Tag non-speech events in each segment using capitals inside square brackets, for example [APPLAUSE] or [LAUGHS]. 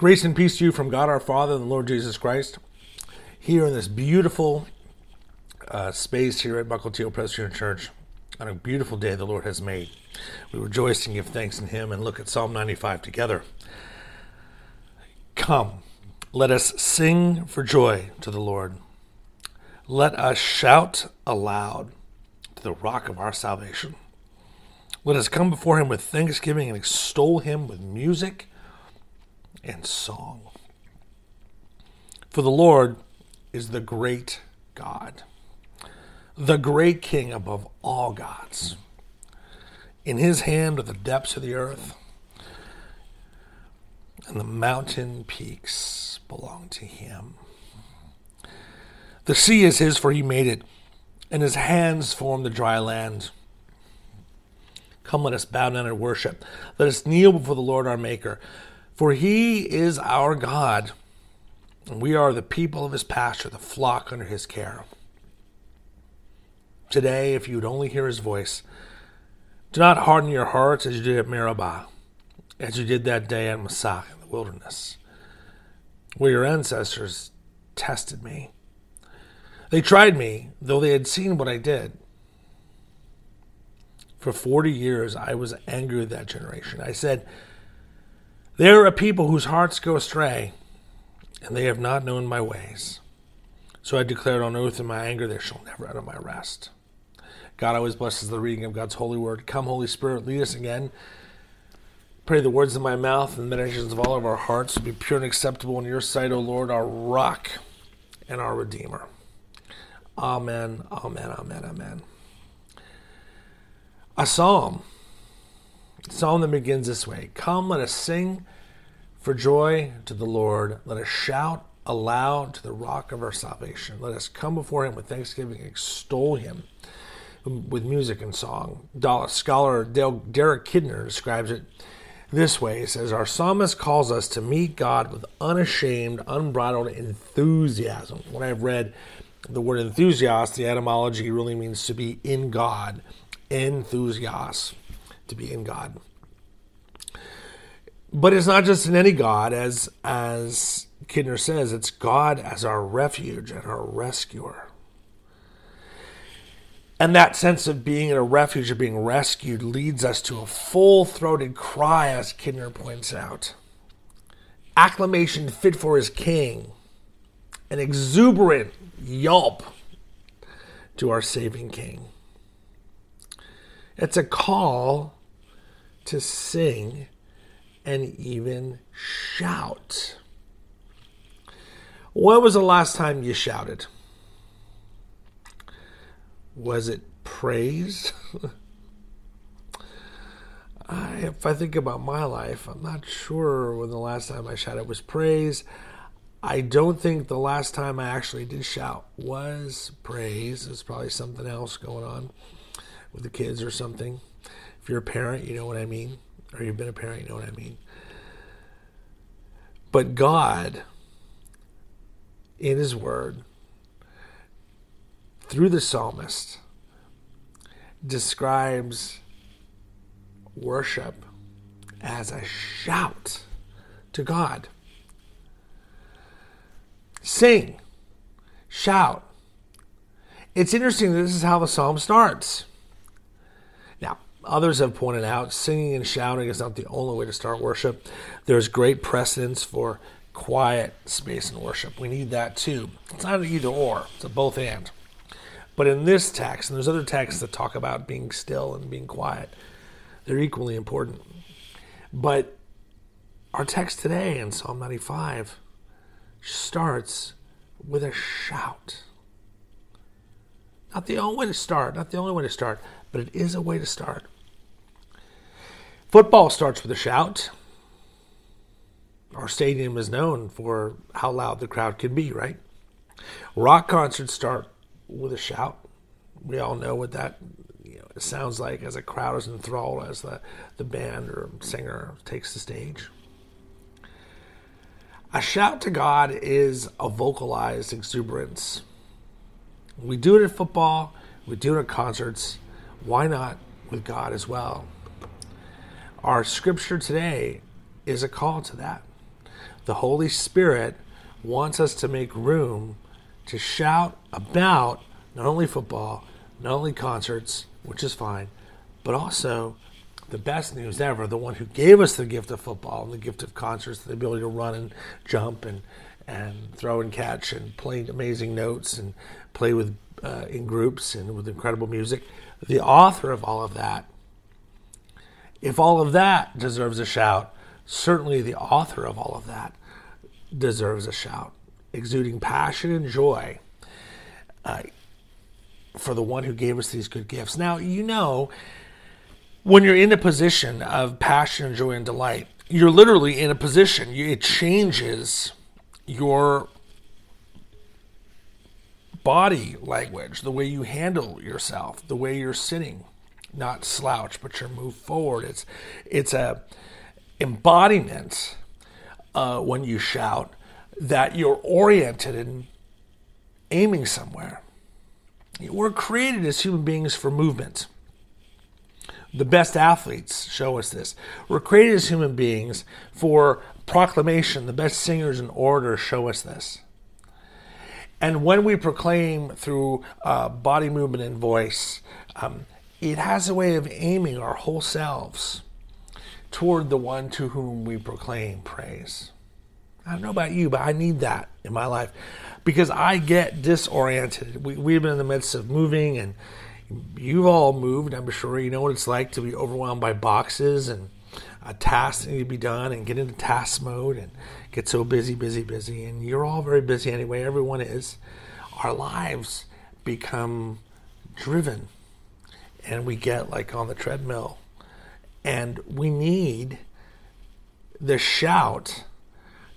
Grace and peace to you from God our Father and the Lord Jesus Christ. Here in this beautiful uh, space here at Mukilteo Presbyterian Church, on a beautiful day the Lord has made, we rejoice and give thanks in Him and look at Psalm 95 together. Come, let us sing for joy to the Lord. Let us shout aloud to the rock of our salvation. Let us come before Him with thanksgiving and extol Him with music and song. For the Lord is the great God, the great King above all gods. In his hand are the depths of the earth, and the mountain peaks belong to him. The sea is his, for he made it, and his hands formed the dry land. Come, let us bow down and worship. Let us kneel before the Lord our Maker. For he is our God, and we are the people of his pasture, the flock under his care. Today, if you would only hear his voice, do not harden your hearts as you did at Meribah, as you did that day at Massah in the wilderness, where your ancestors tested me. They tried me, though they had seen what I did. For 40 years, I was angry with that generation. I said, there are people whose hearts go astray, and they have not known my ways. So I declared on oath in my anger, they shall never enter my rest. God always blesses the reading of God's holy word. Come, Holy Spirit, lead us again. Pray the words of my mouth and the meditations of all of our hearts to be pure and acceptable in your sight, O Lord, our rock and our redeemer. Amen, amen, amen, amen. A psalm psalm that begins this way Come, let us sing for joy to the Lord. Let us shout aloud to the rock of our salvation. Let us come before him with thanksgiving, extol him with music and song. Scholar Derek Kidner describes it this way. He says, Our psalmist calls us to meet God with unashamed, unbridled enthusiasm. When I've read the word enthusiast, the etymology really means to be in God. Enthusiast to be in God. But it's not just in any God, as as Kidner says, it's God as our refuge and our rescuer. And that sense of being in a refuge, of being rescued, leads us to a full throated cry, as Kidner points out. Acclamation fit for his king, an exuberant yelp to our saving king. It's a call to sing and even shout. When was the last time you shouted? Was it praise? [LAUGHS] I, if I think about my life, I'm not sure when the last time I shouted was praise. I don't think the last time I actually did shout was praise. There's probably something else going on with the kids or something. You're a parent, you know what I mean, or you've been a parent, you know what I mean. But God, in His Word, through the psalmist, describes worship as a shout to God. Sing, shout. It's interesting that this is how the psalm starts. Others have pointed out singing and shouting is not the only way to start worship. There's great precedence for quiet space in worship. We need that too. It's not an either or, it's a both and. But in this text, and there's other texts that talk about being still and being quiet, they're equally important. But our text today in Psalm 95 starts with a shout. Not the only way to start, not the only way to start, but it is a way to start. Football starts with a shout. Our stadium is known for how loud the crowd can be, right? Rock concerts start with a shout. We all know what that you know, sounds like as a crowd is enthralled as the, the band or singer takes the stage. A shout to God is a vocalized exuberance. We do it at football, we do it at concerts. Why not with God as well? Our scripture today is a call to that. The Holy Spirit wants us to make room to shout about not only football, not only concerts, which is fine, but also the best news ever, the one who gave us the gift of football and the gift of concerts, the ability to run and jump and and throw and catch and play amazing notes and play with uh, in groups and with incredible music. The author of all of that, if all of that deserves a shout, certainly the author of all of that deserves a shout, exuding passion and joy uh, for the one who gave us these good gifts. Now, you know when you're in a position of passion, joy, and delight, you're literally in a position, it changes your body language, the way you handle yourself, the way you're sitting, not slouch, but you're move forward. It's it's a embodiment uh, when you shout that you're oriented and aiming somewhere. We're created as human beings for movement. The best athletes show us this. We're created as human beings for proclamation. The best singers and orators show us this. And when we proclaim through uh, body movement and voice, um, it has a way of aiming our whole selves toward the one to whom we proclaim praise. I don't know about you, but I need that in my life because I get disoriented. We, we've been in the midst of moving and you've all moved, I'm sure. You know what it's like to be overwhelmed by boxes and a task that need to be done and get into task mode and get so busy, busy, busy. And you're all very busy anyway, everyone is. Our lives become driven and we get like on the treadmill. And we need the shout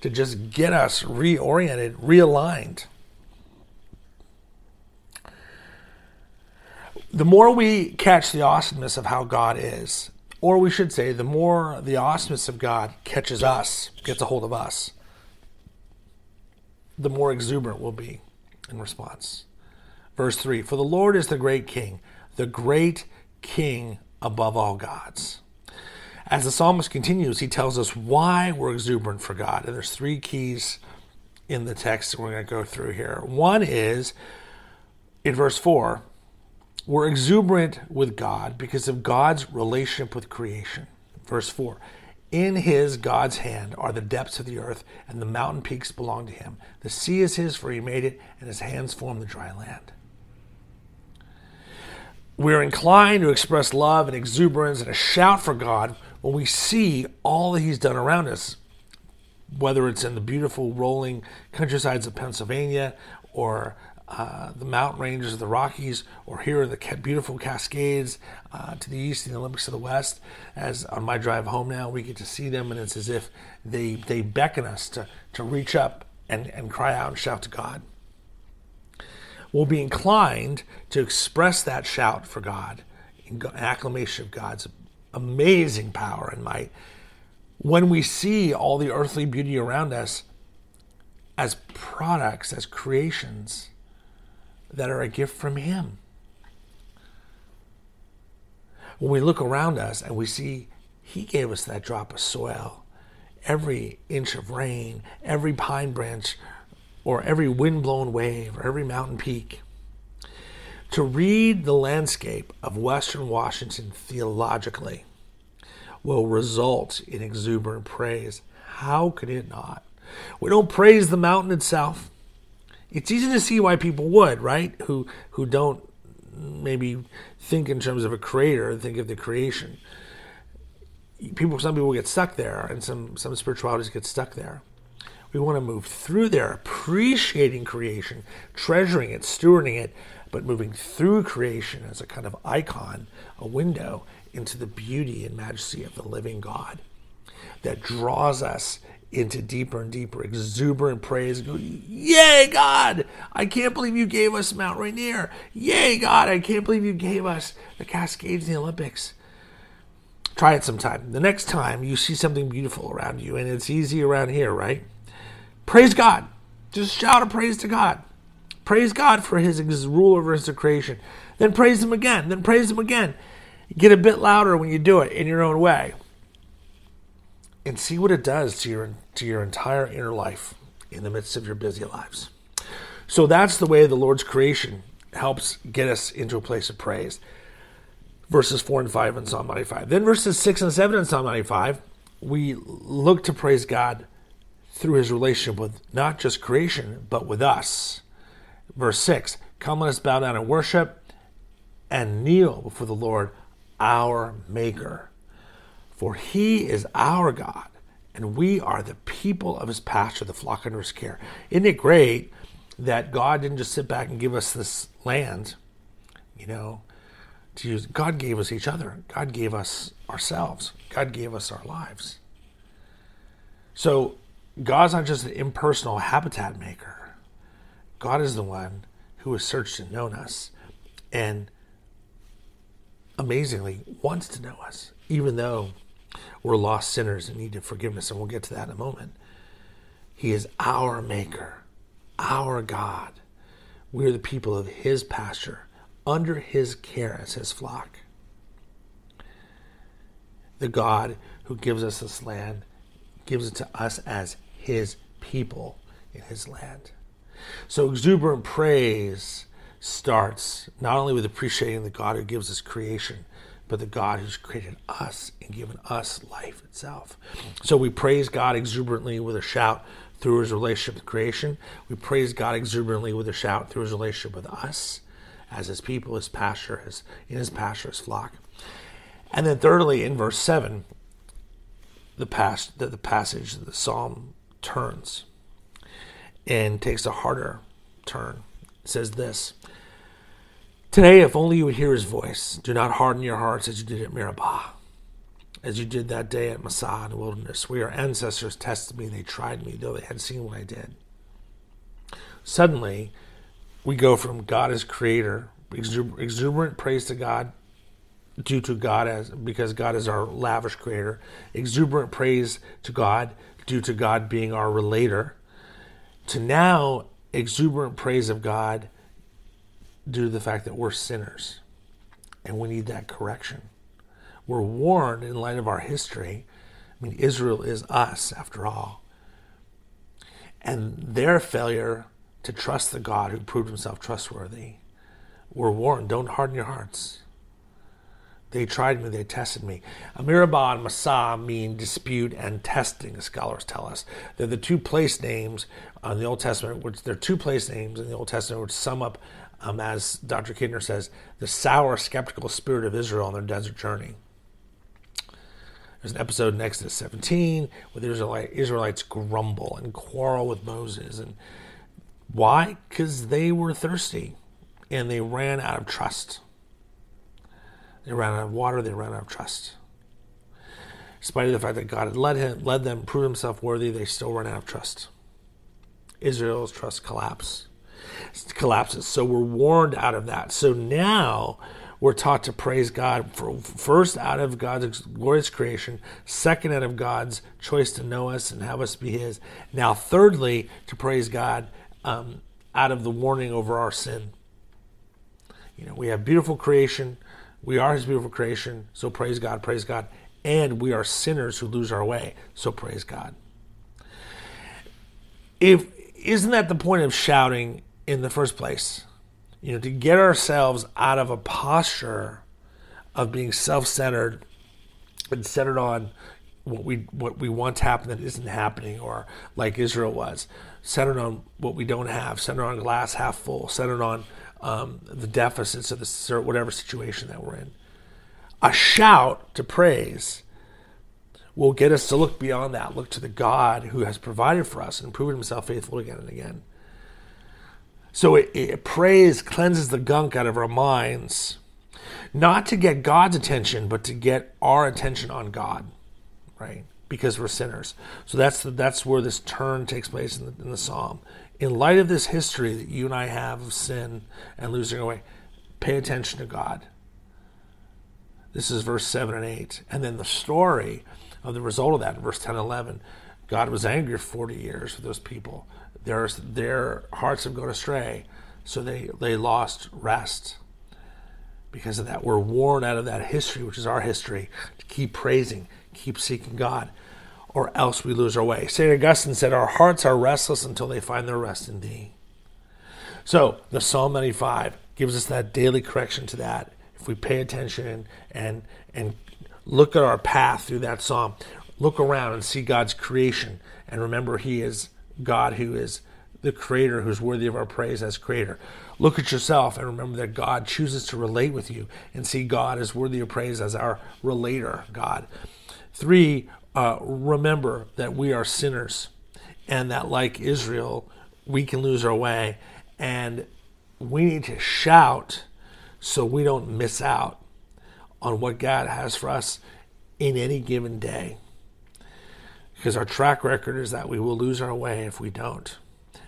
to just get us reoriented, realigned. the more we catch the awesomeness of how God is, or we should say, the more the awesomeness of God catches us, gets a hold of us, the more exuberant we'll be in response. Verse 3 For the Lord is the great King, the great King above all gods. As the psalmist continues, he tells us why we're exuberant for God. And there's three keys in the text that we're going to go through here. One is in verse 4 we're exuberant with God because of God's relationship with creation. Verse 4 In his, God's hand, are the depths of the earth, and the mountain peaks belong to him. The sea is his, for he made it, and his hands formed the dry land. We're inclined to express love and exuberance and a shout for God when we see all that he's done around us, whether it's in the beautiful rolling countrysides of Pennsylvania or uh, the mountain ranges of the Rockies, or here are the beautiful Cascades uh, to the east and the Olympics to the west. As on my drive home now, we get to see them, and it's as if they they beckon us to to reach up and, and cry out and shout to God. We'll be inclined to express that shout for God, in acclamation of God's amazing power and might, when we see all the earthly beauty around us as products, as creations that are a gift from Him. When we look around us and we see He gave us that drop of soil, every inch of rain, every pine branch, or every wind-blown wave, or every mountain peak. To read the landscape of Western Washington theologically will result in exuberant praise. How could it not? We don't praise the mountain itself it's easy to see why people would, right? Who who don't maybe think in terms of a creator, think of the creation. People, some people get stuck there, and some some spiritualities get stuck there. We want to move through there, appreciating creation, treasuring it, stewarding it, but moving through creation as a kind of icon, a window into the beauty and majesty of the living God that draws us into deeper and deeper exuberant praise. Go, Yay, God! I can't believe you gave us Mount Rainier. Yay, God! I can't believe you gave us the Cascades in the Olympics. Try it sometime. The next time you see something beautiful around you, and it's easy around here, right? Praise God. Just shout a praise to God. Praise God for his rule over his creation. Then praise him again. Then praise him again. Get a bit louder when you do it in your own way and see what it does to your to your entire inner life in the midst of your busy lives. So that's the way the Lord's creation helps get us into a place of praise. Verses 4 and 5 in Psalm 95. Then verses 6 and 7 in Psalm 95, we look to praise God through his relationship with not just creation, but with us. Verse 6 Come, let us bow down and worship and kneel before the Lord, our Maker. For he is our God, and we are the people of his pasture, the flock under his care. Isn't it great that God didn't just sit back and give us this land, you know, to use? God gave us each other, God gave us ourselves, God gave us our lives. So God's not just an impersonal habitat maker. God is the one who has searched and known us and amazingly wants to know us, even though we're lost sinners and need forgiveness. And we'll get to that in a moment. He is our maker, our God. We are the people of his pasture, under his care as his flock. The God who gives us this land gives it to us as his people in his land. So exuberant praise starts not only with appreciating the God who gives us creation, but the God who's created us and given us life itself. So we praise God exuberantly with a shout through his relationship with creation. We praise God exuberantly with a shout through his relationship with us as his people, his pasture, his in his pasture, his flock. And then thirdly, in verse seven, the past the, the passage, the psalm turns and takes a harder turn. It says this Today, if only you would hear his voice, do not harden your hearts as you did at Meribah, as you did that day at Massah in the wilderness, where your ancestors tested me, they tried me, though they had seen what I did. Suddenly, we go from God as creator, exuberant praise to God due to God as because God is our lavish creator, exuberant praise to God due to God being our relator, to now exuberant praise of God due to the fact that we're sinners and we need that correction. We're warned in light of our history. I mean, Israel is us, after all. And their failure to trust the God who proved himself trustworthy. We're warned don't harden your hearts. They tried me, they tested me. Meribah and Massah mean dispute and testing, scholars tell us. They're the two place names in the Old Testament, which they're two place names in the Old Testament which sum up, um, as Dr. Kidner says, the sour, skeptical spirit of Israel on their desert journey. There's an episode in Exodus 17 where the Israelites grumble and quarrel with Moses. And why? Because they were thirsty and they ran out of trust. They ran out of water, they ran out of trust. Despite the fact that God had led him, led them, proved himself worthy, they still ran out of trust. Israel's trust collapsed. collapses. So we're warned out of that. So now we're taught to praise God for first out of God's glorious creation, second out of God's choice to know us and have us be His. Now, thirdly, to praise God um, out of the warning over our sin. You know, we have beautiful creation. We are his beautiful creation, so praise God, praise God. And we are sinners who lose our way, so praise God. If isn't that the point of shouting in the first place? You know, to get ourselves out of a posture of being self-centered and centered on what we what we want to happen that isn't happening, or like Israel was, centered on what we don't have, centered on glass half full, centered on um, the deficits of the whatever situation that we're in. A shout to praise will get us to look beyond that, look to the God who has provided for us and proven himself faithful again and again. So it, it, praise cleanses the gunk out of our minds, not to get God's attention, but to get our attention on God, right? Because we're sinners. So that's the, that's where this turn takes place in the, in the psalm in light of this history that you and I have of sin and losing our way, pay attention to God. This is verse 7 and 8. And then the story of the result of that, verse 10 and 11. God was angry for 40 years with those people. Their, their hearts have gone astray, so they, they lost rest. Because of that, we're worn out of that history, which is our history, to keep praising, keep seeking God. or else we lose our way. St. Augustine said, Our hearts are restless until they find their rest in thee. So, the Psalm 95 gives us that daily correction to that. If we pay attention and, and look at our path through that psalm, look around and see God's creation, and remember He is God who is the creator who's worthy of our praise as creator. Look at yourself and remember that God chooses to relate with you and see God as worthy of praise as our relator, God. Three, uh, remember that we are sinners and that, like Israel, we can lose our way and we need to shout so we don't miss out on what God has for us in any given day. Because our track record is that we will lose our way if we don't.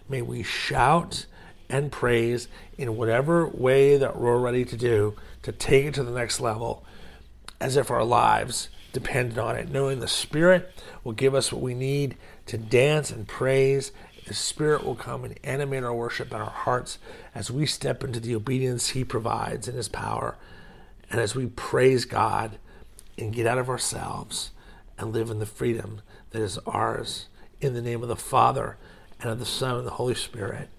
May we shout and praise in whatever way that we're ready to do to take it to the next level as if our lives depended on it, knowing the Spirit will give us what we need to dance and praise. The Spirit will come and animate our worship and our hearts as we step into the obedience He provides in His power and as we praise God and get out of ourselves and live in the freedom that is ours in the name of the Father and of the Son and the Holy Spirit.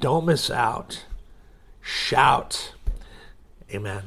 Don't miss out. Shout. Amen.